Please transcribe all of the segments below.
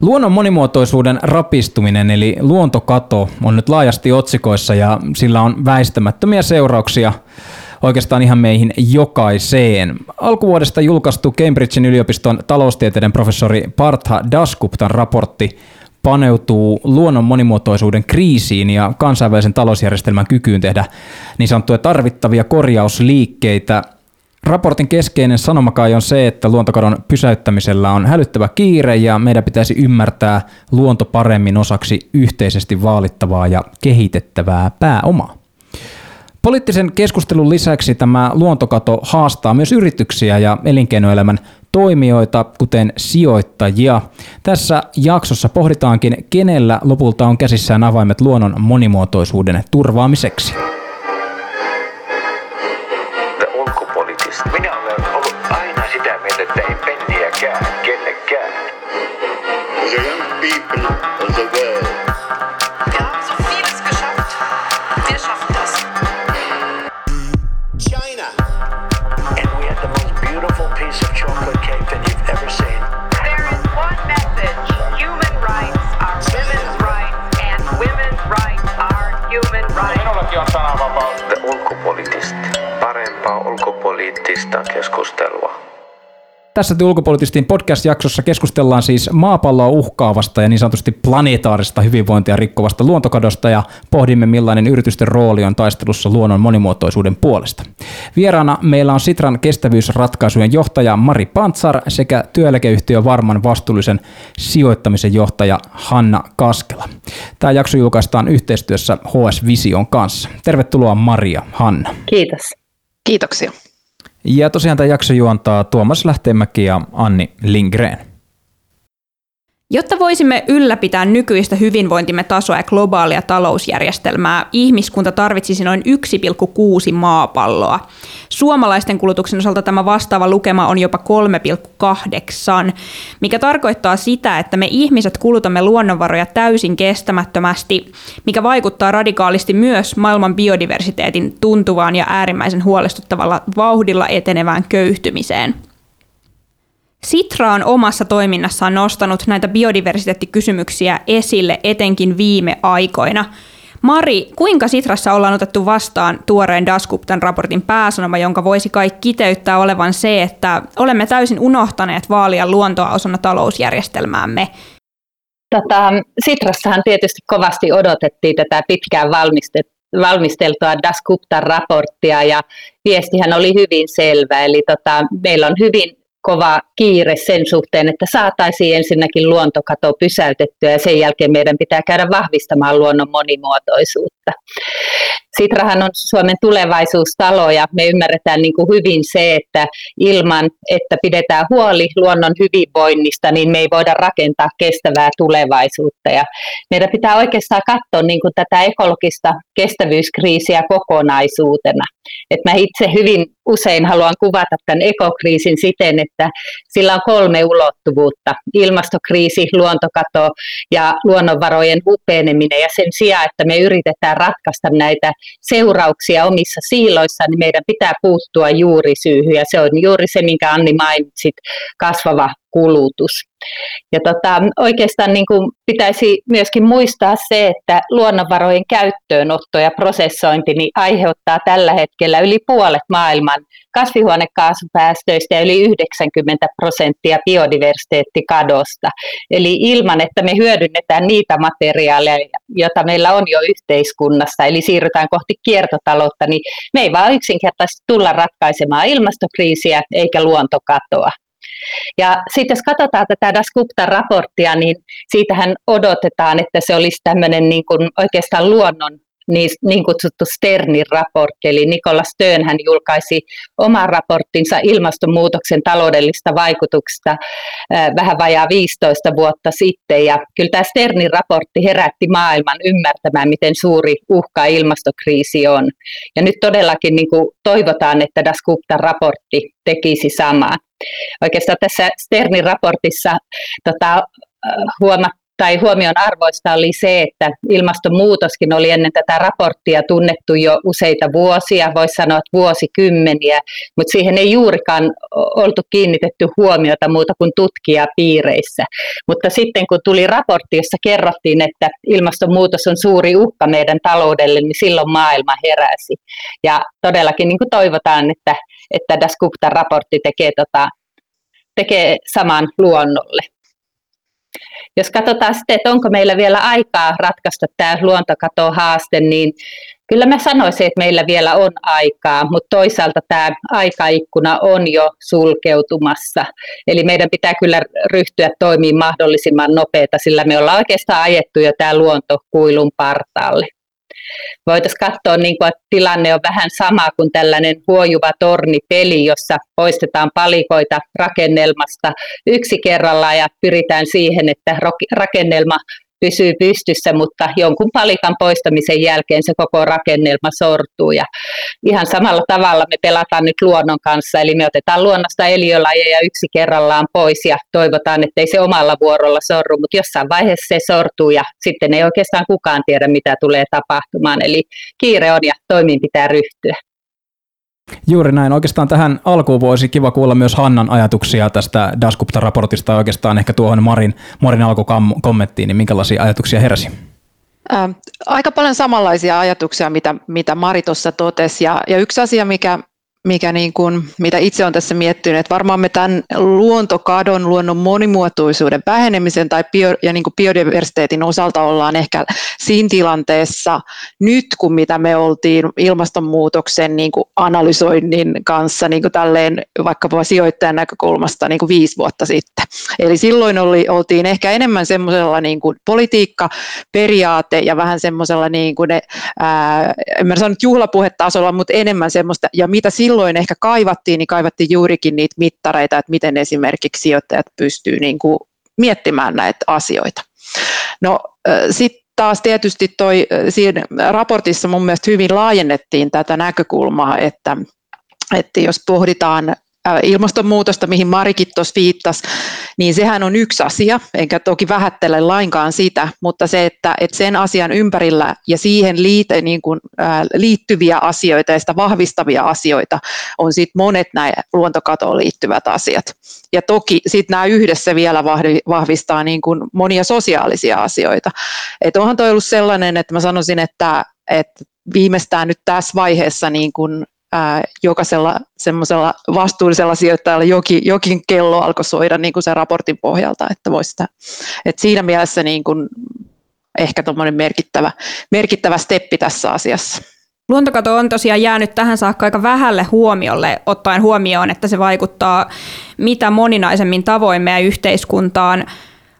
Luonnon monimuotoisuuden rapistuminen eli luontokato on nyt laajasti otsikoissa ja sillä on väistämättömiä seurauksia oikeastaan ihan meihin jokaiseen. Alkuvuodesta julkaistu Cambridgein yliopiston taloustieteiden professori Partha Dasguptan raportti paneutuu luonnon monimuotoisuuden kriisiin ja kansainvälisen talousjärjestelmän kykyyn tehdä niin sanottuja tarvittavia korjausliikkeitä – Raportin keskeinen sanoma kai on se, että luontokadon pysäyttämisellä on hälyttävä kiire ja meidän pitäisi ymmärtää luonto paremmin osaksi yhteisesti vaalittavaa ja kehitettävää pääomaa. Poliittisen keskustelun lisäksi tämä luontokato haastaa myös yrityksiä ja elinkeinoelämän toimijoita, kuten sijoittajia. Tässä jaksossa pohditaankin, kenellä lopulta on käsissään avaimet luonnon monimuotoisuuden turvaamiseksi. Tässä ulkopoliittistin podcast-jaksossa keskustellaan siis maapalloa uhkaavasta ja niin sanotusti planetaarista hyvinvointia rikkovasta luontokadosta ja pohdimme millainen yritysten rooli on taistelussa luonnon monimuotoisuuden puolesta. Vieraana meillä on Sitran kestävyysratkaisujen johtaja Mari Pantsar sekä työeläkeyhtiö Varman vastuullisen sijoittamisen johtaja Hanna Kaskela. Tämä jakso julkaistaan yhteistyössä HS Vision kanssa. Tervetuloa Maria, Hanna. Kiitos. Kiitoksia. Ja tosiaan tämä jakso juontaa Tuomas Lähteenmäki ja Anni Lindgren. Jotta voisimme ylläpitää nykyistä hyvinvointimme tasoa ja globaalia talousjärjestelmää, ihmiskunta tarvitsisi noin 1,6 maapalloa. Suomalaisten kulutuksen osalta tämä vastaava lukema on jopa 3,8, mikä tarkoittaa sitä, että me ihmiset kulutamme luonnonvaroja täysin kestämättömästi, mikä vaikuttaa radikaalisti myös maailman biodiversiteetin tuntuvaan ja äärimmäisen huolestuttavalla vauhdilla etenevään köyhtymiseen. Sitra on omassa toiminnassaan nostanut näitä biodiversiteettikysymyksiä esille etenkin viime aikoina. Mari, kuinka Sitrassa ollaan otettu vastaan tuoreen Daskuptan raportin pääsanoma, jonka voisi kai kiteyttää olevan se, että olemme täysin unohtaneet vaalia luontoa osana talousjärjestelmäämme? Tota, Sitrassahan tietysti kovasti odotettiin tätä pitkään valmisteltua Daskuptan raporttia ja viestihän oli hyvin selvä. Eli tota, meillä on hyvin kova kiire sen suhteen, että saataisiin ensinnäkin luontokato pysäytettyä ja sen jälkeen meidän pitää käydä vahvistamaan luonnon monimuotoisuutta. Sitrahan on Suomen tulevaisuustalo ja me ymmärretään niin kuin hyvin se, että ilman, että pidetään huoli luonnon hyvinvoinnista, niin me ei voida rakentaa kestävää tulevaisuutta. Ja meidän pitää oikeastaan katsoa niin kuin tätä ekologista kestävyyskriisiä kokonaisuutena. Et mä itse hyvin usein haluan kuvata tämän ekokriisin siten, että sillä on kolme ulottuvuutta. Ilmastokriisi, luontokato ja luonnonvarojen hupeneminen. Ja sen sijaan, että me yritetään ratkaista näitä seurauksia omissa siiloissa, niin meidän pitää puuttua juurisyyhyn. Ja se on juuri se, minkä Anni mainitsit, kasvava kulutus. Ja tota, oikeastaan niin kuin pitäisi myöskin muistaa se, että luonnonvarojen käyttöönotto ja prosessointi niin aiheuttaa tällä hetkellä yli puolet maailman kasvihuonekaasupäästöistä ja yli 90 prosenttia biodiversiteettikadosta. Eli ilman, että me hyödynnetään niitä materiaaleja, joita meillä on jo yhteiskunnassa, eli siirrytään kohti kiertotaloutta, niin me ei vaan yksinkertaisesti tulla ratkaisemaan ilmastokriisiä eikä luontokatoa. Ja sitten jos katsotaan tätä Dasguptan raporttia, niin siitähän odotetaan, että se olisi tämmöinen niin kuin oikeastaan luonnon niin, niin kutsuttu Sternin raportti, eli Nikola Stern hän julkaisi oman raporttinsa ilmastonmuutoksen taloudellista vaikutuksista äh, vähän vajaa 15 vuotta sitten, ja kyllä tämä Sternin raportti herätti maailman ymmärtämään, miten suuri uhka ilmastokriisi on. Ja nyt todellakin niin kuin toivotaan, että Das Guptan raportti tekisi samaa. Oikeastaan tässä Sternin raportissa tota, huomattiin, tai huomion arvoista oli se, että ilmastonmuutoskin oli ennen tätä raporttia tunnettu jo useita vuosia, voisi sanoa, että vuosikymmeniä, mutta siihen ei juurikaan oltu kiinnitetty huomiota muuta kuin tutkijapiireissä. Mutta sitten kun tuli raportti, jossa kerrottiin, että ilmastonmuutos on suuri uhka meidän taloudelle, niin silloin maailma heräsi. Ja todellakin niin kuin toivotaan, että, että Das Gupta-raportti tekee, tota, tekee saman luonnolle. Jos katsotaan sitten, että onko meillä vielä aikaa ratkaista tämä luontokatohaaste, niin kyllä mä sanoisin, että meillä vielä on aikaa, mutta toisaalta tämä aikaikkuna on jo sulkeutumassa. Eli meidän pitää kyllä ryhtyä toimimaan mahdollisimman nopeita, sillä me ollaan oikeastaan ajettu jo tämä luontokuilun partaalle. Voitaisiin katsoa, niin kuin, että tilanne on vähän sama kuin tällainen huojuva tornipeli, jossa poistetaan palikoita rakennelmasta yksi kerrallaan ja pyritään siihen, että rakennelma pysyy pystyssä, mutta jonkun palikan poistamisen jälkeen se koko rakennelma sortuu. Ja ihan samalla tavalla me pelataan nyt luonnon kanssa, eli me otetaan luonnosta eliölajeja yksi kerrallaan pois ja toivotaan, että ei se omalla vuorolla sorru, mutta jossain vaiheessa se sortuu ja sitten ei oikeastaan kukaan tiedä, mitä tulee tapahtumaan. Eli kiire on ja toimiin pitää ryhtyä. Juuri näin. Oikeastaan tähän alkuun voisi kiva kuulla myös Hannan ajatuksia tästä Dasgupta-raportista oikeastaan ehkä tuohon Marin, Marin alkukommenttiin, niin minkälaisia ajatuksia heräsi? aika paljon samanlaisia ajatuksia, mitä, mitä Mari tuossa totesi. Ja, ja yksi asia, mikä, mikä niin kuin, mitä itse olen tässä miettinyt, että varmaan me tämän luontokadon, luonnon monimuotoisuuden vähenemisen tai bio, ja niin kuin biodiversiteetin osalta ollaan ehkä siinä tilanteessa nyt, kun mitä me oltiin ilmastonmuutoksen niin kuin analysoinnin kanssa niin kuin tälleen vaikkapa sijoittajan näkökulmasta niin kuin viisi vuotta sitten. Eli silloin oli, oltiin ehkä enemmän semmoisella niin kuin politiikka, periaate ja vähän semmoisella, niin kuin ne, ää, en mä sano juhlapuhetasolla, mutta enemmän semmoista, ja mitä silloin ehkä kaivattiin, niin kaivattiin juurikin niitä mittareita, että miten esimerkiksi sijoittajat pystyy niin kuin miettimään näitä asioita. No sitten taas tietysti toi, siinä raportissa mun mielestä hyvin laajennettiin tätä näkökulmaa, että, että jos pohditaan ilmastonmuutosta, mihin Marikin tuossa viittasi, niin sehän on yksi asia, enkä toki vähättele lainkaan sitä, mutta se, että, että sen asian ympärillä ja siihen liite, niin kuin, ää, liittyviä asioita ja sitä vahvistavia asioita on sitten monet nämä luontokatoon liittyvät asiat. Ja toki sitten nämä yhdessä vielä vahvistaa niin kuin monia sosiaalisia asioita. Et onhan toi ollut sellainen, että mä sanoisin, että, että viimeistään nyt tässä vaiheessa niin kuin ää, jokaisella semmoisella vastuullisella sijoittajalla jokin, jokin kello alkoi soida niin kuin sen raportin pohjalta, että, voisi sitä, että siinä mielessä niin kuin ehkä merkittävä, merkittävä steppi tässä asiassa. Luontokato on tosiaan jäänyt tähän saakka aika vähälle huomiolle, ottaen huomioon, että se vaikuttaa mitä moninaisemmin tavoin meidän yhteiskuntaan.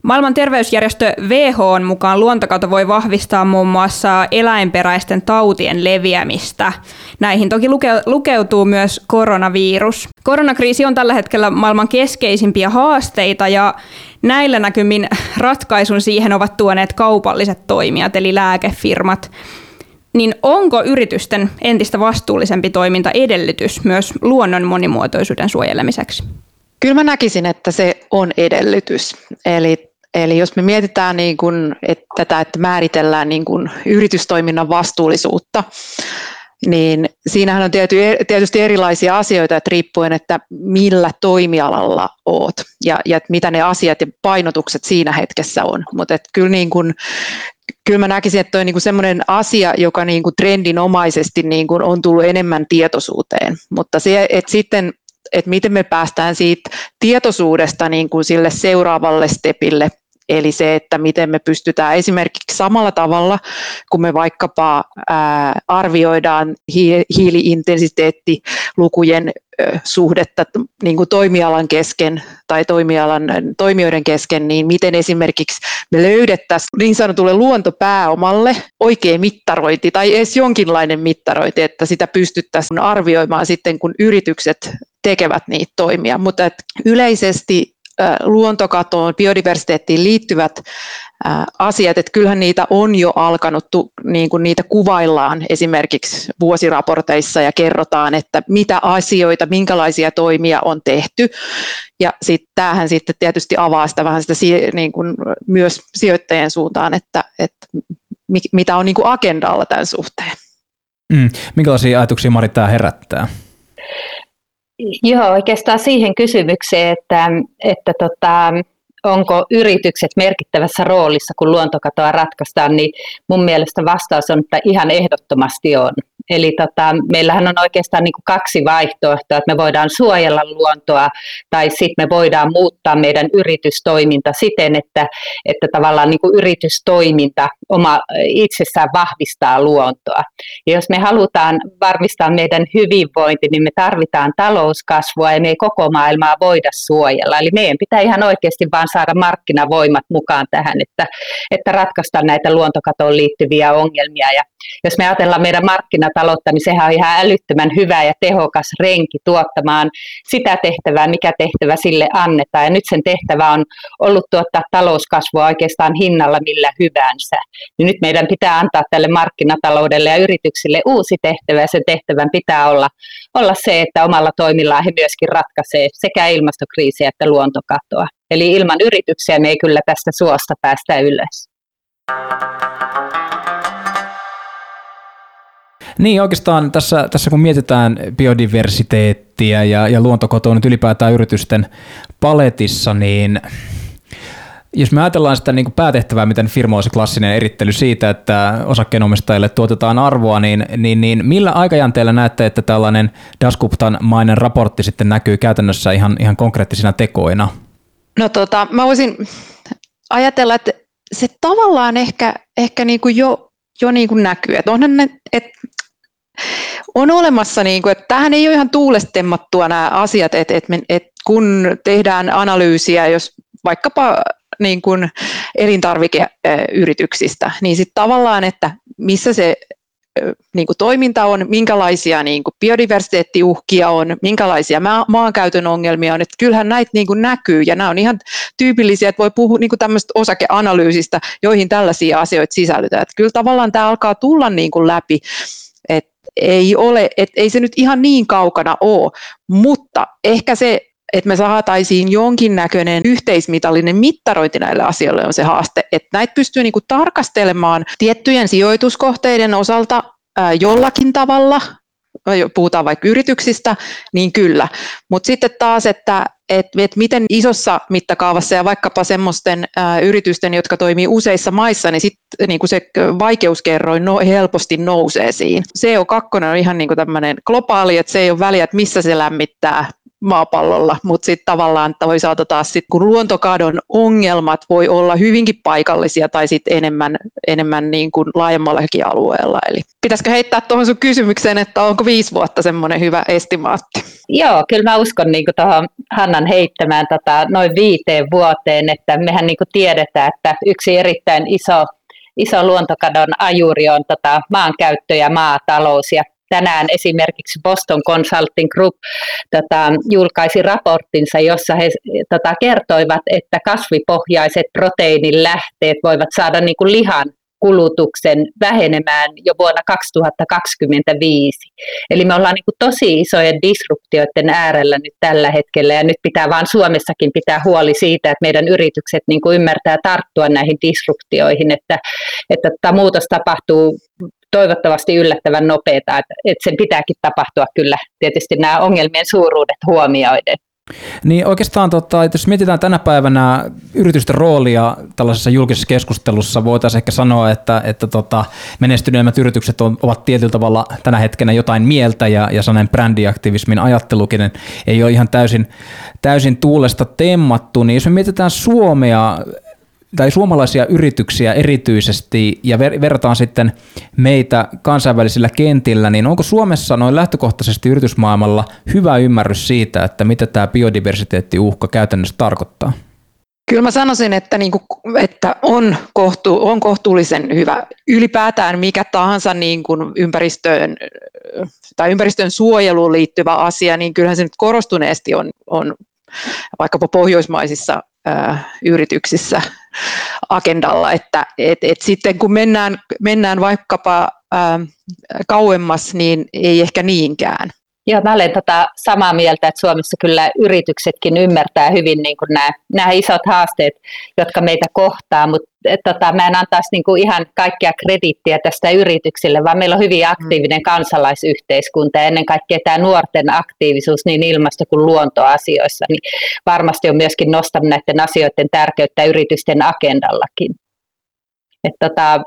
Maailman terveysjärjestö WHO mukaan luontokato voi vahvistaa muun muassa eläinperäisten tautien leviämistä. Näihin toki luke- lukeutuu myös koronavirus. Koronakriisi on tällä hetkellä maailman keskeisimpiä haasteita ja näillä näkymin ratkaisun siihen ovat tuoneet kaupalliset toimijat eli lääkefirmat. Niin onko yritysten entistä vastuullisempi toiminta edellytys myös luonnon monimuotoisuuden suojelemiseksi? Kyllä mä näkisin, että se on edellytys. Eli Eli jos me mietitään niin kuin, että tätä, että määritellään niin kuin yritystoiminnan vastuullisuutta, niin siinähän on tietysti erilaisia asioita, että riippuen, että millä toimialalla oot ja, ja mitä ne asiat ja painotukset siinä hetkessä on. Mutta kyllä, niin kuin, kyllä mä näkisin, että on niin semmoinen asia, joka niin kuin trendinomaisesti niin kuin on tullut enemmän tietoisuuteen, mutta se, että sitten että miten me päästään siitä tietoisuudesta niin kuin sille seuraavalle stepille, Eli se, että miten me pystytään esimerkiksi samalla tavalla, kun me vaikkapa ää, arvioidaan hiiliintensiteettilukujen suhdetta niin kuin toimialan kesken tai toimialan toimijoiden kesken, niin miten esimerkiksi me löydettäisiin niin sanotulle luontopääomalle oikea mittarointi tai edes jonkinlainen mittarointi, että sitä pystyttäisiin arvioimaan sitten, kun yritykset tekevät niitä toimia. Mutta yleisesti luontokatoon, biodiversiteettiin liittyvät asiat, että kyllähän niitä on jo alkanut, niin kuin niitä kuvaillaan esimerkiksi vuosiraporteissa ja kerrotaan, että mitä asioita, minkälaisia toimia on tehty. Ja sitten tämähän sitten tietysti avaa sitä vähän sitä niin kuin myös sijoittajien suuntaan, että, että mitä on niin kuin agendalla tämän suhteen. Mm. Minkälaisia ajatuksia Mari tämä herättää? Joo, oikeastaan siihen kysymykseen, että, että tota, onko yritykset merkittävässä roolissa, kun luontokatoa ratkaistaan, niin mun mielestä vastaus on, että ihan ehdottomasti on. Eli tota, meillähän on oikeastaan niin kuin kaksi vaihtoehtoa, että me voidaan suojella luontoa tai sitten me voidaan muuttaa meidän yritystoiminta siten, että, että tavallaan niin kuin yritystoiminta oma, itsessään vahvistaa luontoa. Ja jos me halutaan varmistaa meidän hyvinvointi, niin me tarvitaan talouskasvua ja me ei koko maailmaa voida suojella. Eli meidän pitää ihan oikeasti vaan saada markkinavoimat mukaan tähän, että, että ratkaista näitä luontokatoon liittyviä ongelmia. Ja jos me ajatellaan meidän markkinataloutta, niin sehän on ihan älyttömän hyvä ja tehokas renki tuottamaan sitä tehtävää, mikä tehtävä sille annetaan. Ja nyt sen tehtävä on ollut tuottaa talouskasvua oikeastaan hinnalla millä hyvänsä. Niin nyt meidän pitää antaa tälle markkinataloudelle ja yrityksille uusi tehtävä, ja sen tehtävän pitää olla, olla se, että omalla toimillaan he myöskin ratkaisee sekä ilmastokriisiä että luontokatoa. Eli ilman yrityksiä me ei kyllä tästä suosta päästä ylös. Niin oikeastaan tässä, tässä kun mietitään biodiversiteettiä ja, ja luontokotoa nyt ylipäätään yritysten paletissa, niin jos me ajatellaan sitä niin kuin päätehtävää, miten firma on se klassinen erittely siitä, että osakkeenomistajille tuotetaan arvoa, niin, niin, niin millä aikajänteellä näette, että tällainen Daskuptan mainen raportti sitten näkyy käytännössä ihan, ihan konkreettisina tekoina? No tota, mä voisin ajatella, että se tavallaan ehkä, ehkä niin kuin jo, jo niin kuin näkyy. Että onhan ne, että on olemassa, niin kuin, että tähän ei ole ihan tuulestemmattua nämä asiat, että, että, että kun tehdään analyysiä, jos vaikkapa niin kuin elintarvikeyrityksistä, niin sitten tavallaan, että missä se niin kuin toiminta on, minkälaisia niin kuin biodiversiteettiuhkia on, minkälaisia maankäytön ongelmia on, että kyllähän näitä niin kuin näkyy ja nämä on ihan tyypillisiä, että voi puhua niin kuin tämmöistä osakeanalyysistä, joihin tällaisia asioita sisällytään. Että kyllä tavallaan tämä alkaa tulla niin kuin läpi, ei, ole, että ei se nyt ihan niin kaukana ole, mutta ehkä se että me saataisiin jonkinnäköinen yhteismitallinen mittarointi näille asioille on se haaste, että näitä pystyy niinku tarkastelemaan tiettyjen sijoituskohteiden osalta jollakin tavalla, puhutaan vaikka yrityksistä, niin kyllä. Mutta sitten taas, että et, et miten isossa mittakaavassa ja vaikkapa semmoisten yritysten, jotka toimii useissa maissa, niin sitten niinku se vaikeuskerroin no, helposti nousee siinä. CO2 on ihan niinku tämmöinen globaali, että se ei ole väliä, että missä se lämmittää, maapallolla, mutta sitten tavallaan toisaalta taas sit, kun luontokadon ongelmat voi olla hyvinkin paikallisia tai sitten enemmän, enemmän niin kuin laajemmallakin alueella. Eli pitäisikö heittää tuohon sun kysymykseen, että onko viisi vuotta semmoinen hyvä estimaatti? Joo, kyllä mä uskon niin tuohon Hannan heittämään tota, noin viiteen vuoteen, että mehän niin tiedetään, että yksi erittäin iso iso luontokadon ajuri on tota maankäyttö ja maatalous ja tänään esimerkiksi Boston Consulting Group tota, julkaisi raporttinsa, jossa he tota, kertoivat, että kasvipohjaiset proteiinin lähteet voivat saada niin kuin lihan kulutuksen vähenemään jo vuonna 2025. Eli me ollaan niin tosi isojen disruptioiden äärellä nyt tällä hetkellä ja nyt pitää vaan Suomessakin pitää huoli siitä, että meidän yritykset niin kuin ymmärtää tarttua näihin disruptioihin, että, että tämä muutos tapahtuu toivottavasti yllättävän nopeata, että, että sen pitääkin tapahtua kyllä tietysti nämä ongelmien suuruudet huomioiden. Niin oikeastaan, tota, jos mietitään tänä päivänä yritysten roolia tällaisessa julkisessa keskustelussa, voitaisiin ehkä sanoa, että, että tota, menestyneemmät yritykset on, ovat tietyllä tavalla tänä hetkenä jotain mieltä ja, ja sellainen brändiaktivismin ajattelukin ei ole ihan täysin, täysin tuulesta temmattu. Niin jos me mietitään Suomea tai suomalaisia yrityksiä erityisesti ja ver- verrataan sitten meitä kansainvälisillä kentillä, niin onko Suomessa noin lähtökohtaisesti yritysmaailmalla hyvä ymmärrys siitä, että mitä tämä biodiversiteettiuhka käytännössä tarkoittaa? Kyllä mä sanoisin, että, niin kuin, että on, kohtu, on kohtuullisen hyvä. Ylipäätään mikä tahansa niin kuin ympäristöön tai ympäristön suojeluun liittyvä asia, niin kyllähän se nyt korostuneesti on, on vaikkapa pohjoismaisissa yrityksissä agendalla, että et, et sitten kun mennään, mennään vaikkapa ää, kauemmas, niin ei ehkä niinkään. Joo, mä olen tota samaa mieltä, että Suomessa kyllä yrityksetkin ymmärtää hyvin niin kuin nämä, nämä isot haasteet, jotka meitä kohtaa, mutta tota, mä en antaisi niin kuin ihan kaikkia krediittiä tästä yrityksille, vaan meillä on hyvin mm. aktiivinen kansalaisyhteiskunta ja ennen kaikkea tämä nuorten aktiivisuus niin ilmasto- kuin luontoasioissa, niin varmasti on myöskin nostanut näiden asioiden tärkeyttä yritysten agendallakin. että tota,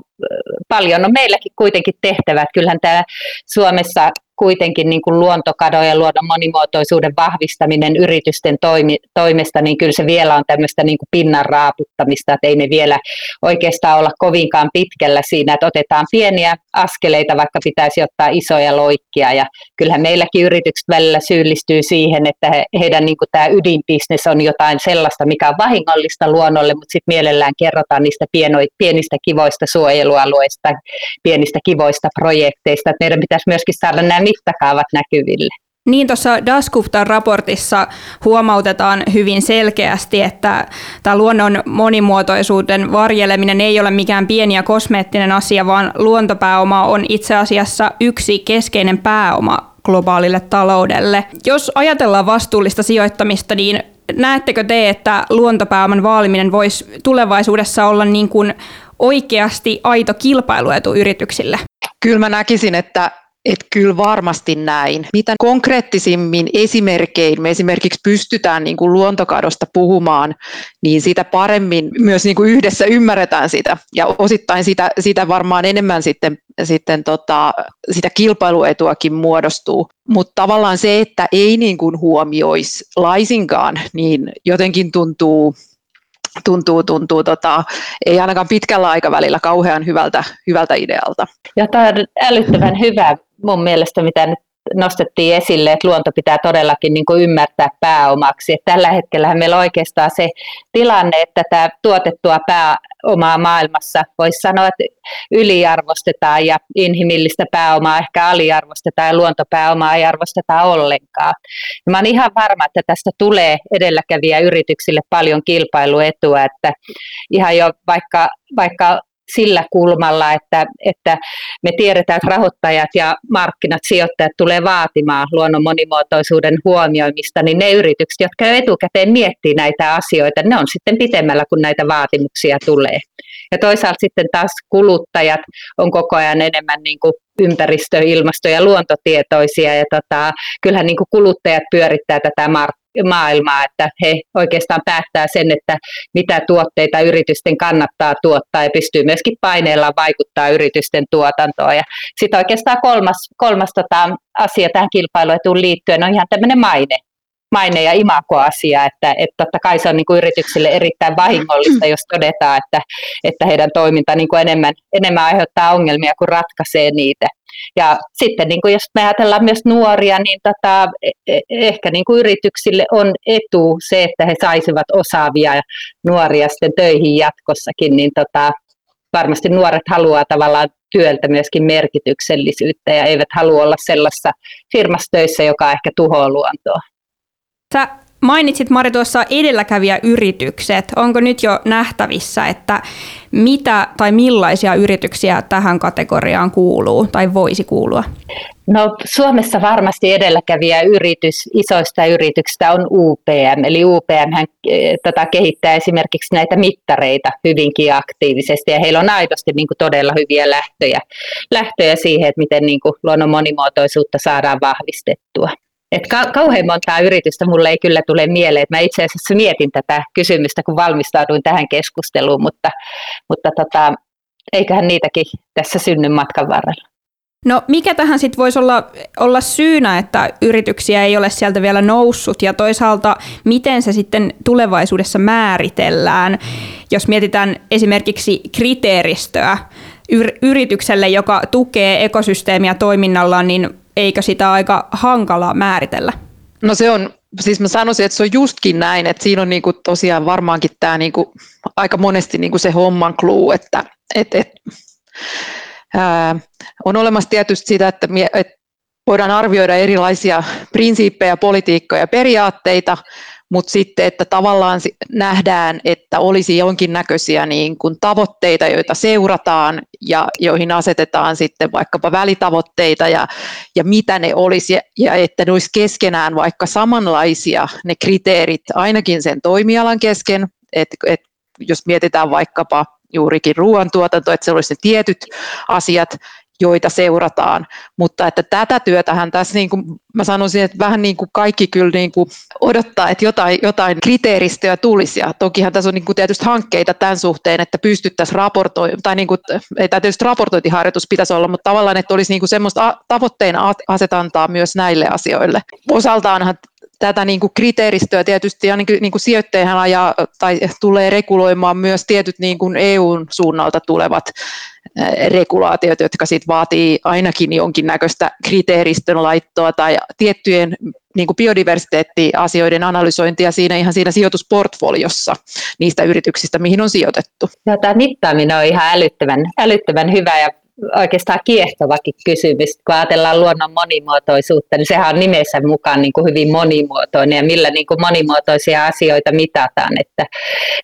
paljon on meilläkin kuitenkin tehtävät. Kyllähän tämä Suomessa kuitenkin niin kuin luontokadon ja luonnon monimuotoisuuden vahvistaminen yritysten toimi, toimesta, niin kyllä se vielä on tämmöistä niin kuin pinnan raaputtamista, että ei me vielä oikeastaan olla kovinkaan pitkällä siinä, että otetaan pieniä askeleita, vaikka pitäisi ottaa isoja loikkia. Ja kyllähän meilläkin yritykset välillä syyllistyy siihen, että he, heidän niin kuin tämä ydinbisnes on jotain sellaista, mikä on vahingollista luonnolle, mutta sitten mielellään kerrotaan niistä pieno, pienistä kivoista suojelualueista, pienistä kivoista projekteista. Että meidän pitäisi myöskin saada nämä mittakaavat näkyville. Niin tuossa Daskuftan raportissa huomautetaan hyvin selkeästi, että tämä luonnon monimuotoisuuden varjeleminen ei ole mikään pieni ja kosmeettinen asia, vaan luontopääoma on itse asiassa yksi keskeinen pääoma globaalille taloudelle. Jos ajatellaan vastuullista sijoittamista, niin näettekö te, että luontopääoman vaaliminen voisi tulevaisuudessa olla niin kuin oikeasti aito kilpailuetu yrityksille? Kyllä mä näkisin, että että kyllä varmasti näin. Mitä konkreettisimmin esimerkkein me esimerkiksi pystytään niin kuin luontokadosta puhumaan, niin sitä paremmin myös niin kuin yhdessä ymmärretään sitä. Ja osittain sitä, sitä varmaan enemmän sitten, sitten tota, sitä kilpailuetuakin muodostuu. Mutta tavallaan se, että ei niin kuin huomioisi laisinkaan, niin jotenkin tuntuu tuntuu, tuntuu tota, ei ainakaan pitkällä aikavälillä kauhean hyvältä, hyvältä idealta. Ja tämä on älyttömän hyvä mun mielestä, mitä nyt nostettiin esille, että luonto pitää todellakin niin kuin ymmärtää pääomaksi. Että tällä hetkellä meillä on oikeastaan se tilanne, että tämä tuotettua pääomaa maailmassa voisi sanoa, että yliarvostetaan ja inhimillistä pääomaa ehkä aliarvostetaan ja luontopääomaa ei arvosteta ollenkaan. Ja mä olen ihan varma, että tästä tulee edelläkävijä yrityksille paljon kilpailuetua, että ihan jo vaikka, vaikka sillä kulmalla, että, että me tiedetään, että rahoittajat ja markkinat, sijoittajat tulee vaatimaan luonnon monimuotoisuuden huomioimista, niin ne yritykset, jotka jo etukäteen miettii näitä asioita, ne on sitten pitemmällä, kun näitä vaatimuksia tulee. Ja toisaalta sitten taas kuluttajat on koko ajan enemmän niin kuin ympäristö-, ilmasto- ja luontotietoisia, ja tota, kyllähän niin kuin kuluttajat pyörittää tätä mark- maailmaa, että he oikeastaan päättää sen, että mitä tuotteita yritysten kannattaa tuottaa ja pystyy myöskin paineella vaikuttaa yritysten tuotantoon. Ja sitten oikeastaan kolmas, kolmas tota, asia tähän kilpailuetuun liittyen on ihan tämmöinen maine maine- ja imakoasia, että, että totta kai se on niin kuin yrityksille erittäin vahingollista, jos todetaan, että, että heidän toiminta niin kuin enemmän, enemmän aiheuttaa ongelmia kuin ratkaisee niitä. Ja sitten niin kuin jos me ajatellaan myös nuoria, niin tota, e, e, ehkä niin kuin yrityksille on etu se, että he saisivat osaavia nuoria sitten töihin jatkossakin, niin tota, varmasti nuoret haluaa tavallaan työltä myöskin merkityksellisyyttä ja eivät halua olla sellaisessa firmassa töissä, joka ehkä tuhoaa luontoa. Sä mainitsit Mari tuossa edelläkävijäyritykset. Onko nyt jo nähtävissä, että mitä tai millaisia yrityksiä tähän kategoriaan kuuluu tai voisi kuulua? No Suomessa varmasti edelläkävijä yritys isoista yrityksistä on UPM, eli UPM hän, e, tota, kehittää esimerkiksi näitä mittareita hyvinkin aktiivisesti ja heillä on aidosti niin kuin, todella hyviä lähtöjä, lähtöjä siihen, että miten niin kuin, luonnon monimuotoisuutta saadaan vahvistettua. Et ka- kauhean montaa yritystä mulle ei kyllä tule mieleen. Mä itse asiassa mietin tätä kysymystä, kun valmistauduin tähän keskusteluun, mutta, mutta tota, eiköhän niitäkin tässä synny matkan varrella. No mikä tähän sitten voisi olla, olla syynä, että yrityksiä ei ole sieltä vielä noussut ja toisaalta miten se sitten tulevaisuudessa määritellään, jos mietitään esimerkiksi kriteeristöä yritykselle, joka tukee ekosysteemiä toiminnallaan, niin eikö sitä aika hankala määritellä? No se on, siis mä sanoisin, että se on justkin näin, että siinä on niinku tosiaan varmaankin tämä niinku aika monesti niinku se homman clue, että et, et, ää, on olemassa tietysti sitä, että, että voidaan arvioida erilaisia prinsiippejä, politiikkoja ja periaatteita, mutta sitten, että tavallaan nähdään, että olisi jonkinnäköisiä niin kuin tavoitteita, joita seurataan ja joihin asetetaan sitten vaikkapa välitavoitteita ja, ja mitä ne olisi, ja, että ne olisi keskenään vaikka samanlaisia ne kriteerit ainakin sen toimialan kesken, että et, jos mietitään vaikkapa juurikin ruoantuotanto, että se olisi ne tietyt asiat, joita seurataan, mutta että tätä työtähän tässä niin kuin, mä sanoisin, että vähän niin kuin kaikki kyllä niin kuin odottaa, että jotain, jotain kriteeristöä tulisi ja tokihan tässä on niin kuin tietysti hankkeita tämän suhteen, että pystyttäisiin raportoimaan, tai niin kuin, ei tämä tietysti raportointiharjoitus pitäisi olla, mutta tavallaan, että olisi niin kuin semmoista tavoitteena asetantaa myös näille asioille. Osaltaanhan tätä niin kuin kriteeristöä tietysti ja niin kuin, niin kuin sijoittajana ajaa, tai tulee reguloimaan myös tietyt niin kuin EUn suunnalta tulevat regulaatiot, jotka sit vaatii ainakin jonkinnäköistä kriteeristön laittoa tai tiettyjen niin kuin biodiversiteettiasioiden analysointia siinä ihan siinä sijoitusportfoliossa niistä yrityksistä, mihin on sijoitettu. Ja tämä mittaaminen on ihan älyttömän, älyttömän hyvä ja oikeastaan kiehtovakin kysymys. Kun ajatellaan luonnon monimuotoisuutta, niin sehän on nimessä mukaan niin kuin hyvin monimuotoinen ja millä niin kuin monimuotoisia asioita mitataan. Että,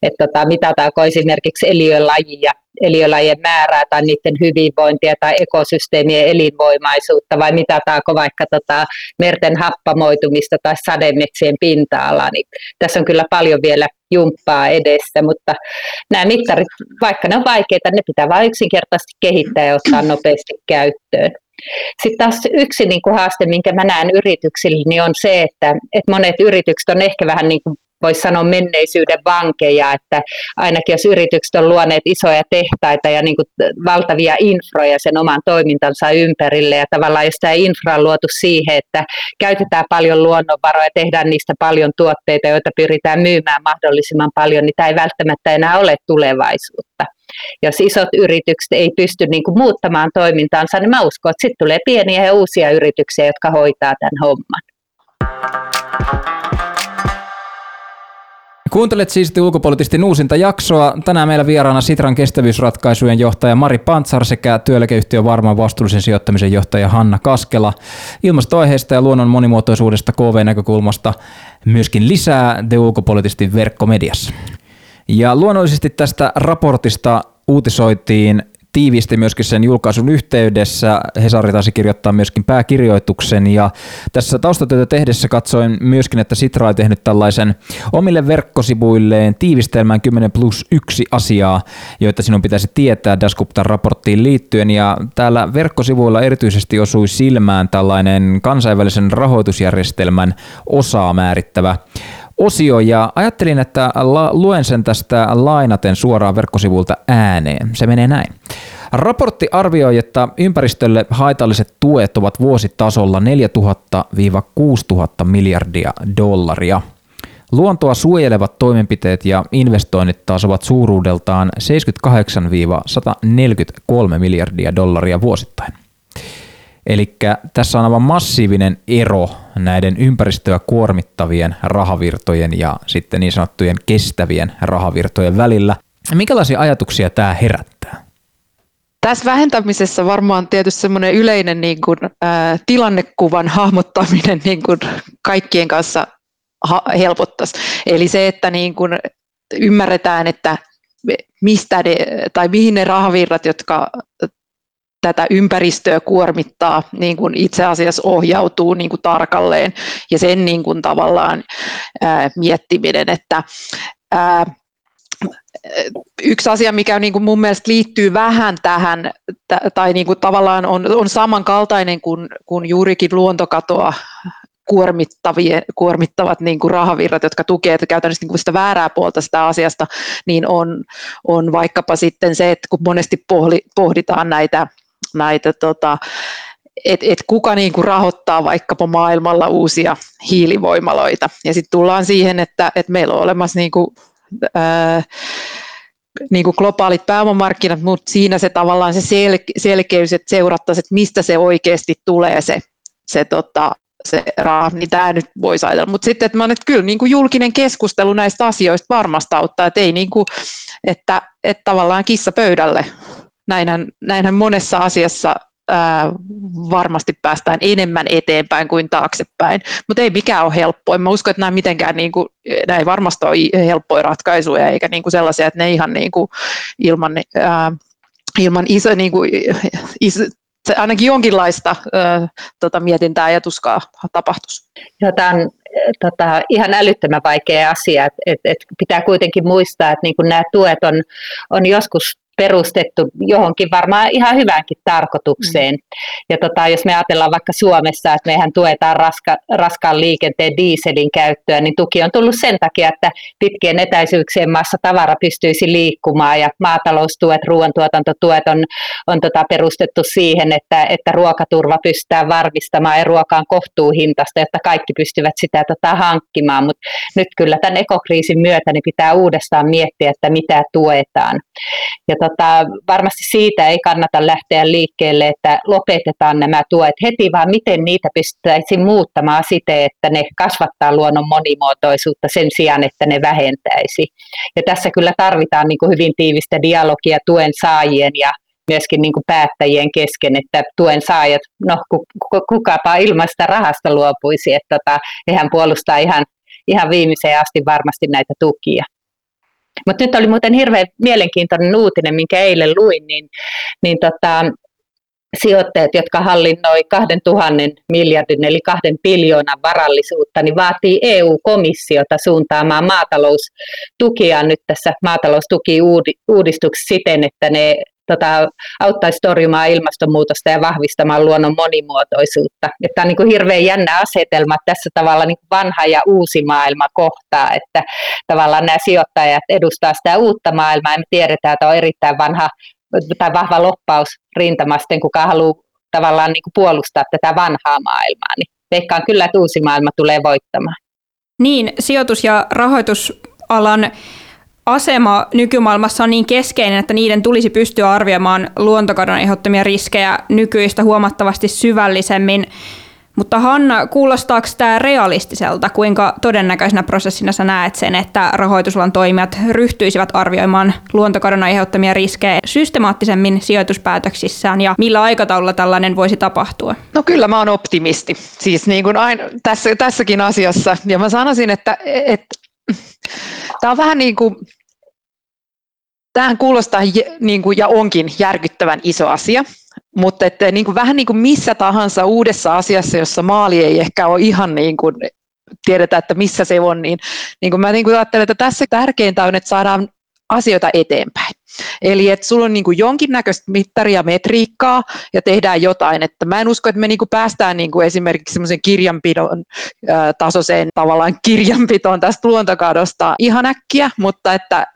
että tota, mitataanko esimerkiksi eliölajia eliölajien määrää tai niiden hyvinvointia tai ekosysteemien elinvoimaisuutta vai mitataanko vaikka tota merten happamoitumista tai sademetsien pinta-alaa, niin tässä on kyllä paljon vielä jumppaa edessä, mutta nämä mittarit, vaikka ne on vaikeita, ne pitää vain yksinkertaisesti kehittää ja ottaa nopeasti käyttöön. Sitten taas yksi niin kuin haaste, minkä mä näen yrityksillä, niin on se, että, että monet yritykset on ehkä vähän niin kuin voisi sanoa menneisyyden vankeja, että ainakin jos yritykset on luoneet isoja tehtaita ja niin kuin valtavia infroja sen oman toimintansa ympärille ja tavallaan jos tämä infra on luotu siihen, että käytetään paljon luonnonvaroja, tehdään niistä paljon tuotteita, joita pyritään myymään mahdollisimman paljon, niin tämä ei välttämättä enää ole tulevaisuutta. Jos isot yritykset ei pysty niin kuin muuttamaan toimintaansa, niin mä uskon, että sitten tulee pieniä ja uusia yrityksiä, jotka hoitaa tämän homman. Kuuntelet siis ulkopoliittisesti uusinta jaksoa. Tänään meillä vieraana Sitran kestävyysratkaisujen johtaja Mari Pantsar sekä työeläkeyhtiön varmaan vastuullisen sijoittamisen johtaja Hanna Kaskela. Ilmastoaiheesta ja luonnon monimuotoisuudesta KV-näkökulmasta myöskin lisää The ulkopoliittisesti verkkomediassa. Ja luonnollisesti tästä raportista uutisoitiin tiivisti myöskin sen julkaisun yhteydessä. Hesari taisi kirjoittaa myöskin pääkirjoituksen ja tässä taustatyötä tehdessä katsoin myöskin, että Sitra on tehnyt tällaisen omille verkkosivuilleen tiivistelmään 10 plus 1 asiaa, joita sinun pitäisi tietää Dasguptan raporttiin liittyen ja täällä verkkosivuilla erityisesti osui silmään tällainen kansainvälisen rahoitusjärjestelmän osaa määrittävä osio ja ajattelin, että luen sen tästä lainaten suoraan verkkosivulta ääneen. Se menee näin. Raportti arvioi, että ympäristölle haitalliset tuet ovat vuositasolla 4000-6000 miljardia dollaria. Luontoa suojelevat toimenpiteet ja investoinnit taas ovat suuruudeltaan 78-143 miljardia dollaria vuosittain. Eli tässä on aivan massiivinen ero näiden ympäristöä kuormittavien rahavirtojen ja sitten niin sanottujen kestävien rahavirtojen välillä. Minkälaisia ajatuksia tämä herättää? Tässä vähentämisessä varmaan tietysti semmoinen yleinen niin kuin, ä, tilannekuvan hahmottaminen niin kuin kaikkien kanssa ha- helpottaisi. Eli se, että niin kuin ymmärretään, että mistä ne, tai mihin ne rahavirrat, jotka tätä ympäristöä kuormittaa, niin kuin itse asiassa ohjautuu niin kuin tarkalleen ja sen niin kuin tavallaan ää, miettiminen, että ää, yksi asia, mikä niin kuin mun mielestä liittyy vähän tähän, tai niin kuin tavallaan on, on samankaltainen kuin, kuin juurikin luontokatoa kuormittavat niin kuin rahavirrat, jotka tukevat käytännössä niin kuin sitä väärää puolta sitä asiasta, niin on, on vaikkapa sitten se, että kun monesti pohditaan näitä näitä tota, että et kuka niin kuin rahoittaa vaikkapa maailmalla uusia hiilivoimaloita. Ja sitten tullaan siihen, että et meillä on olemassa niin kuin, ää, niin kuin globaalit pääomamarkkinat, mutta siinä se tavallaan se sel- selkeys, että seurattaisiin, että mistä se oikeasti tulee se, se, tota, se raha, niin tämä nyt voisi ajatella. Mutta sitten, että, mä, että kyllä niin kuin julkinen keskustelu näistä asioista varmasti auttaa, että ei niin kuin, että, että tavallaan kissa pöydälle näinhän, näinhän monessa asiassa ää, varmasti päästään enemmän eteenpäin kuin taaksepäin, mutta ei mikään ole helppoa. Mä uskon, että nämä, mitenkään, niin kuin, nämä ei varmasti ole helppoja ratkaisuja, eikä niin kuin sellaisia, että ne ihan niin kuin ilman, ää, ilman iso, niin kuin, iso, ainakin jonkinlaista ää, tota, mietintää ja tuskaa tapahtuisi. Joo, tämä on tota, ihan älyttömän vaikea asia. Et, et, et pitää kuitenkin muistaa, että niin nämä tuet on, on joskus perustettu johonkin varmaan ihan hyvänkin tarkoitukseen. Mm. Ja tota, jos me ajatellaan vaikka Suomessa, että mehän tuetaan raska, raskaan liikenteen dieselin käyttöä, niin tuki on tullut sen takia, että pitkien etäisyyksien maassa tavara pystyisi liikkumaan ja maataloustuet, ruoantuotantotuet on, on tota perustettu siihen, että, että ruokaturva pystytään varmistamaan ja ruoka on kohtuuhintasta, jotta kaikki pystyvät sitä tota hankkimaan. Mutta nyt kyllä tämän ekokriisin myötä niin pitää uudestaan miettiä, että mitä tuetaan. Ja tota, varmasti siitä ei kannata lähteä liikkeelle, että lopetetaan nämä tuet heti, vaan miten niitä pystyttäisiin muuttamaan siten, että ne kasvattaa luonnon monimuotoisuutta sen sijaan, että ne vähentäisi. Ja tässä kyllä tarvitaan niin kuin hyvin tiivistä dialogia tuen saajien ja myöskin niin kuin päättäjien kesken, että tuen saajat, no kukapa ilmaista rahasta luopuisi, että tota, hehän puolustaa ihan, ihan viimeiseen asti varmasti näitä tukia. Mutta nyt oli muuten hirveän mielenkiintoinen uutinen, minkä eilen luin, niin, niin tota, sijoittajat, jotka hallinnoi 2000 miljardin eli kahden biljoonan varallisuutta, niin vaatii EU-komissiota suuntaamaan maataloustukia nyt tässä maataloustukiuudistuksessa siten, että ne tota, auttaisi torjumaan ilmastonmuutosta ja vahvistamaan luonnon monimuotoisuutta. Tämä on niin kuin hirveän jännä asetelma, että tässä tavalla niin kuin vanha ja uusi maailma kohtaa, että tavallaan nämä sijoittajat edustaa sitä uutta maailmaa ja me tiedetään, että on erittäin vanha tai vahva loppaus rintamasten, kuka haluaa tavallaan niin kuin puolustaa tätä vanhaa maailmaa, niin veikkaan kyllä, että uusi maailma tulee voittamaan. Niin, sijoitus- ja rahoitusalan asema nykymaailmassa on niin keskeinen, että niiden tulisi pystyä arvioimaan luontokadon aiheuttamia riskejä nykyistä huomattavasti syvällisemmin. Mutta Hanna, kuulostaako tämä realistiselta? Kuinka todennäköisenä prosessina sä näet sen, että rahoitusalan toimijat ryhtyisivät arvioimaan luontokadon aiheuttamia riskejä systemaattisemmin sijoituspäätöksissään ja millä aikataululla tällainen voisi tapahtua? No kyllä mä oon optimisti, siis niin kuin aina, tässä, tässäkin asiassa. Ja mä sanoisin, että, että tämä on vähän niin kuin Tämähän kuulostaa niin kuin, ja onkin järkyttävän iso asia, mutta että, niin kuin, vähän niin kuin missä tahansa uudessa asiassa, jossa maali ei ehkä ole ihan niin kuin, tiedetä, että missä se on, niin, niin kuin mä niin kuin ajattelen, että tässä tärkeintä on, että saadaan asioita eteenpäin. Eli että sulla on niin kuin jonkinnäköistä mittaria metriikkaa ja tehdään jotain. Että mä en usko, että me niin kuin päästään niin kuin esimerkiksi semmoisen kirjanpidon tasoiseen tavallaan kirjanpitoon tästä luontokadosta ihan äkkiä, mutta että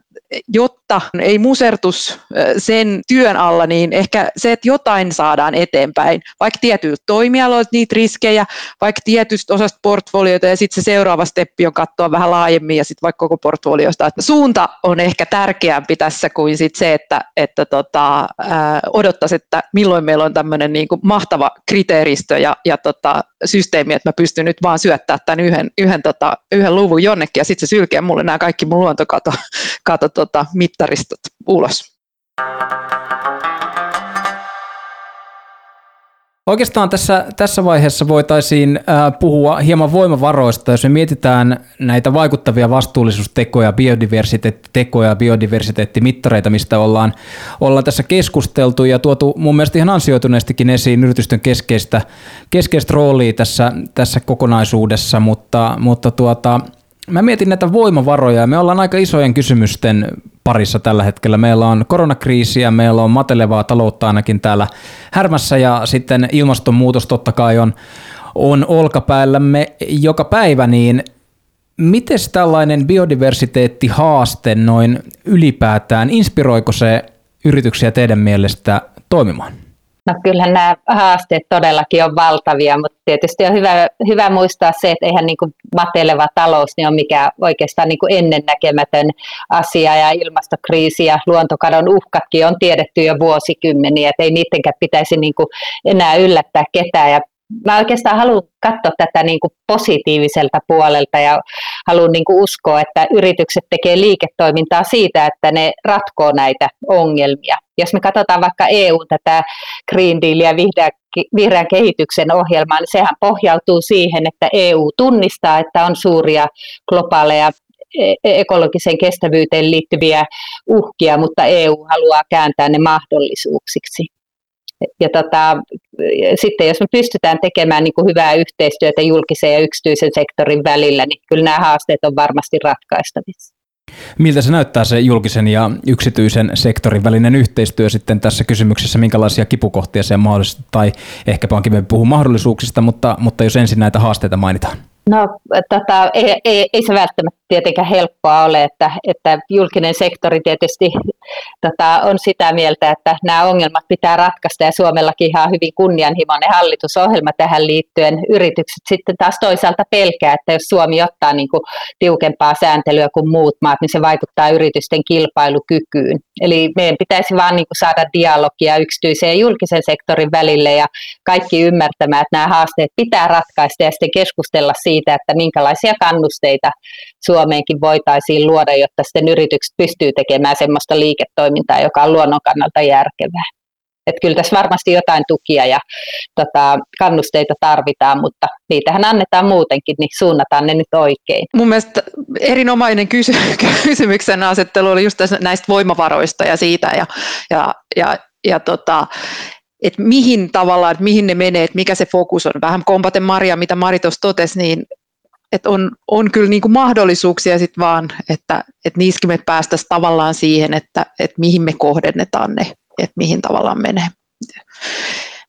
jotta ei musertus sen työn alla, niin ehkä se, että jotain saadaan eteenpäin, vaikka tietyiltä toimialoilta niitä riskejä, vaikka tietystä osasta portfolioita ja sitten se seuraava steppi on katsoa vähän laajemmin ja sitten vaikka koko portfoliosta. Että suunta on ehkä tärkeämpi tässä kuin sit se, että, että tota, odottaisi, että milloin meillä on tämmöinen niin mahtava kriteeristö ja, ja tota, systeemi, että mä pystyn nyt vaan syöttää tämän yhden, yhden, tota, yhden luvun jonnekin ja sitten se sylkee mulle nämä kaikki mun luontokato kato, tota, mittaristot ulos. Oikeastaan tässä, tässä vaiheessa voitaisiin puhua hieman voimavaroista, jos me mietitään näitä vaikuttavia vastuullisuustekoja, biodiversiteettitekoja, biodiversiteettimittareita, mistä ollaan, ollaan tässä keskusteltu ja tuotu mun mielestä ihan ansioituneestikin esiin yritysten keskeistä, keskeistä roolia tässä, tässä kokonaisuudessa, mutta, mutta tuota, mä mietin näitä voimavaroja. Me ollaan aika isojen kysymysten parissa tällä hetkellä. Meillä on koronakriisiä, meillä on matelevaa taloutta ainakin täällä härmässä ja sitten ilmastonmuutos totta kai on, on olkapäällämme joka päivä, niin miten tällainen biodiversiteettihaaste noin ylipäätään, inspiroiko se yrityksiä teidän mielestä toimimaan? No kyllähän nämä haasteet todellakin on valtavia, mutta tietysti on hyvä, hyvä muistaa se, että eihän niin kuin mateleva talous niin ole mikään oikeastaan niin kuin ennennäkemätön asia. Ja ilmastokriisi ja luontokadon uhkatkin on tiedetty jo vuosikymmeniä, että ei niidenkään pitäisi niin kuin enää yllättää ketään. Ja mä oikeastaan haluan katsoa tätä niin kuin positiiviselta puolelta ja haluan niin kuin uskoa, että yritykset tekee liiketoimintaa siitä, että ne ratkoo näitä ongelmia. Jos me katsotaan vaikka EU tätä Green Deal ja vihreän, vihreän kehityksen ohjelmaa, niin sehän pohjautuu siihen, että EU tunnistaa, että on suuria globaaleja e-, ekologiseen kestävyyteen liittyviä uhkia, mutta EU haluaa kääntää ne mahdollisuuksiksi ja tota, sitten jos me pystytään tekemään niin kuin hyvää yhteistyötä julkisen ja yksityisen sektorin välillä, niin kyllä nämä haasteet on varmasti ratkaistavissa. Miltä se näyttää se julkisen ja yksityisen sektorin välinen yhteistyö sitten tässä kysymyksessä, minkälaisia kipukohtia se mahdollisesti, tai ehkäpä onkin me puhua mahdollisuuksista, mutta, mutta jos ensin näitä haasteita mainitaan. No, tota, ei, ei, ei se välttämättä tietenkään helppoa ole, että, että julkinen sektori tietysti tota, on sitä mieltä, että nämä ongelmat pitää ratkaista ja Suomellakin ihan hyvin kunnianhimoinen hallitusohjelma tähän liittyen. Yritykset sitten taas toisaalta pelkää, että jos Suomi ottaa niin kuin tiukempaa sääntelyä kuin muut maat, niin se vaikuttaa yritysten kilpailukykyyn. Eli meidän pitäisi vaan niin kuin saada dialogia yksityisen ja julkisen sektorin välille ja kaikki ymmärtämään, että nämä haasteet pitää ratkaista ja sitten keskustella siitä, että minkälaisia kannusteita Suomeenkin voitaisiin luoda, jotta sitten yritykset pystyy tekemään sellaista liiketoimintaa, joka on luonnon kannalta järkevää. Että kyllä tässä varmasti jotain tukia ja tota, kannusteita tarvitaan, mutta niitähän annetaan muutenkin, niin suunnataan ne nyt oikein. Mun mielestä erinomainen kysy- kysymyksen asettelu oli just näistä voimavaroista ja siitä ja, ja, ja, ja tota, että mihin tavallaan, että mihin ne menee, että mikä se fokus on. Vähän kompaten Maria, mitä Mari tuossa totesi, niin että on, on kyllä niin kuin mahdollisuuksia sitten vaan, että, että niissäkin me päästäisiin tavallaan siihen, että, että mihin me kohdennetaan ne, että mihin tavallaan menee,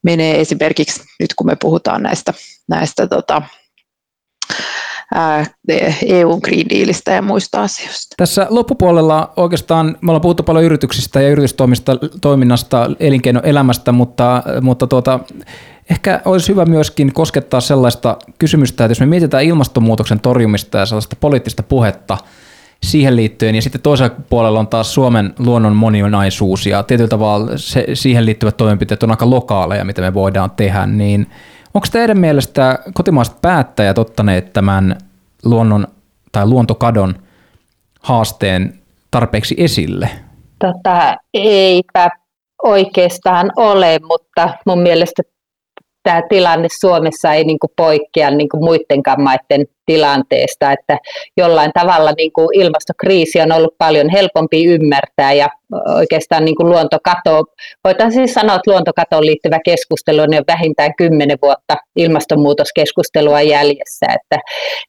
menee esimerkiksi nyt kun me puhutaan näistä, näistä tota, EUn Green Dealista ja muista asioista. Tässä loppupuolella oikeastaan me ollaan puhuttu paljon yrityksistä ja yritystoiminnasta, elinkeinoelämästä, mutta, mutta tuota, ehkä olisi hyvä myöskin koskettaa sellaista kysymystä, että jos me mietitään ilmastonmuutoksen torjumista ja sellaista poliittista puhetta siihen liittyen, ja sitten toisella puolella on taas Suomen luonnon moninaisuus, ja tietyllä tavalla se, siihen liittyvät toimenpiteet on aika lokaaleja, mitä me voidaan tehdä, niin onko teidän mielestä kotimaiset päättäjät ottaneet tämän luonnon tai luontokadon haasteen tarpeeksi esille? Tota, eipä oikeastaan ole, mutta mun mielestä tämä tilanne Suomessa ei niin kuin poikkea niin kuin muidenkaan maiden tilanteesta, että jollain tavalla niin kuin ilmastokriisi on ollut paljon helpompi ymmärtää ja oikeastaan niin kuin luontokato, voitaisiin sanoa, että luontokatoon liittyvä keskustelu on jo vähintään kymmenen vuotta ilmastonmuutoskeskustelua jäljessä, että,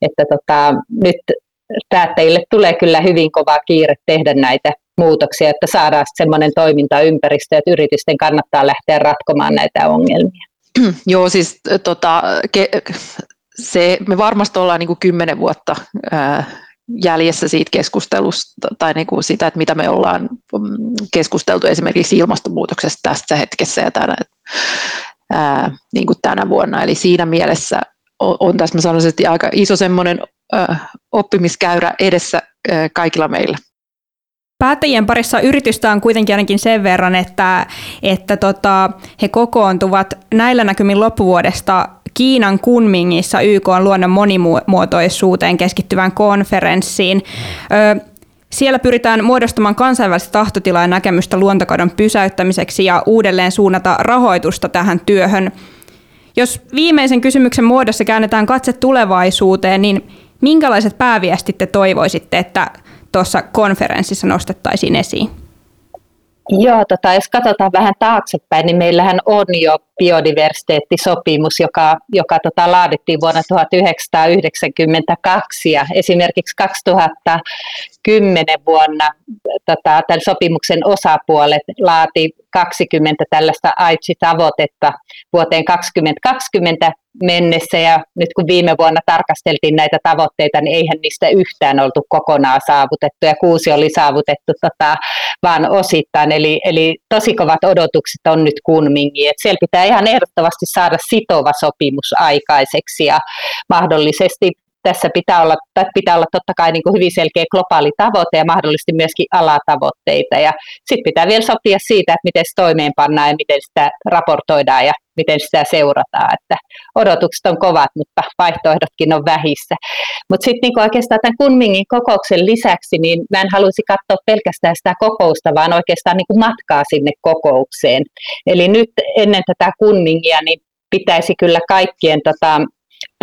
että tota, nyt päättäjille tulee kyllä hyvin kova kiire tehdä näitä muutoksia, että saadaan sellainen toimintaympäristö, että yritysten kannattaa lähteä ratkomaan näitä ongelmia. Joo, siis tota, ke, se, me varmasti ollaan niin kuin kymmenen vuotta ää, jäljessä siitä keskustelusta tai niin kuin sitä, että mitä me ollaan mm, keskusteltu esimerkiksi ilmastonmuutoksesta tässä hetkessä ja tänä, ää, niin kuin tänä vuonna. Eli siinä mielessä on, on tässä mä sanoisin, että aika iso semmoinen oppimiskäyrä edessä ää, kaikilla meillä. Päättäjien parissa yritystä on kuitenkin ainakin sen verran, että, että tota, he kokoontuvat näillä näkymin loppuvuodesta Kiinan Kunmingissa YK on luonnon monimuotoisuuteen keskittyvään konferenssiin. Ö, siellä pyritään muodostamaan kansainvälistä tahtotilaa ja näkemystä luontokadon pysäyttämiseksi ja uudelleen suunnata rahoitusta tähän työhön. Jos viimeisen kysymyksen muodossa käännetään katse tulevaisuuteen, niin minkälaiset pääviestit te toivoisitte, että tuossa konferenssissa nostettaisiin esiin? Joo, tota, jos katsotaan vähän taaksepäin, niin meillähän on jo biodiversiteettisopimus, joka, joka tota, laadittiin vuonna 1992 ja esimerkiksi 2010 vuonna tota, tämän sopimuksen osapuolet laati 20 tällaista AIDSI-tavoitetta vuoteen 2020 mennessä. Ja nyt kun viime vuonna tarkasteltiin näitä tavoitteita, niin eihän niistä yhtään oltu kokonaan saavutettu. Ja kuusi oli saavutettu tota, vaan osittain, eli, eli tosi kovat odotukset on nyt Kunmingiin, että siellä pitää ihan ehdottomasti saada sitova sopimus aikaiseksi ja mahdollisesti tässä pitää olla, pitää olla totta kai niin kuin hyvin selkeä globaali tavoite ja mahdollisesti myöskin alatavoitteita. Ja sitten pitää vielä sopia siitä, että miten se toimeenpannaan ja miten sitä raportoidaan ja miten sitä seurataan. Että odotukset on kovat, mutta vaihtoehdotkin on vähissä. Mutta sitten niin oikeastaan tämän Kunmingin kokouksen lisäksi, niin mä en haluaisi katsoa pelkästään sitä kokousta, vaan oikeastaan niin kuin matkaa sinne kokoukseen. Eli nyt ennen tätä Kunmingia, niin pitäisi kyllä kaikkien tota,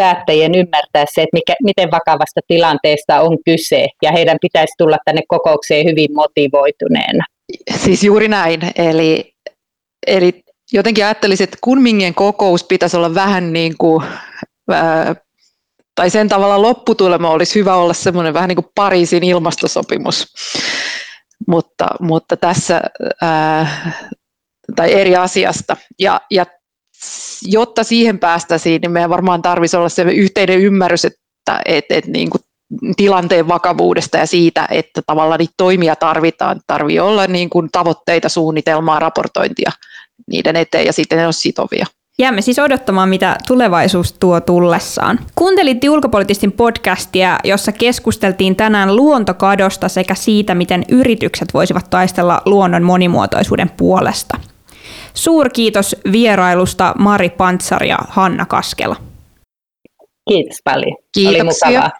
päättäjien ymmärtää se, että mikä, miten vakavasta tilanteesta on kyse, ja heidän pitäisi tulla tänne kokoukseen hyvin motivoituneena. Siis juuri näin, eli, eli jotenkin ajattelisin, että Kunmingien kokous pitäisi olla vähän niin kuin, ää, tai sen tavalla lopputulema olisi hyvä olla semmoinen vähän niin kuin Pariisin ilmastosopimus, mutta, mutta tässä, ää, tai eri asiasta. Ja, ja jotta siihen päästäisiin, niin meidän varmaan tarvitsisi olla se yhteinen ymmärrys, että et, et niin kuin tilanteen vakavuudesta ja siitä, että tavallaan niitä toimia tarvitaan. Tarvii olla niin kuin tavoitteita, suunnitelmaa, raportointia niiden eteen ja sitten ne on sitovia. Jäämme siis odottamaan, mitä tulevaisuus tuo tullessaan. Kuuntelit ulkopoliittistin podcastia, jossa keskusteltiin tänään luontokadosta sekä siitä, miten yritykset voisivat taistella luonnon monimuotoisuuden puolesta. Suurkiitos vierailusta Mari Pantsar ja Hanna Kaskela. Kiitos paljon. Kiitoksia. Oli mukavaa.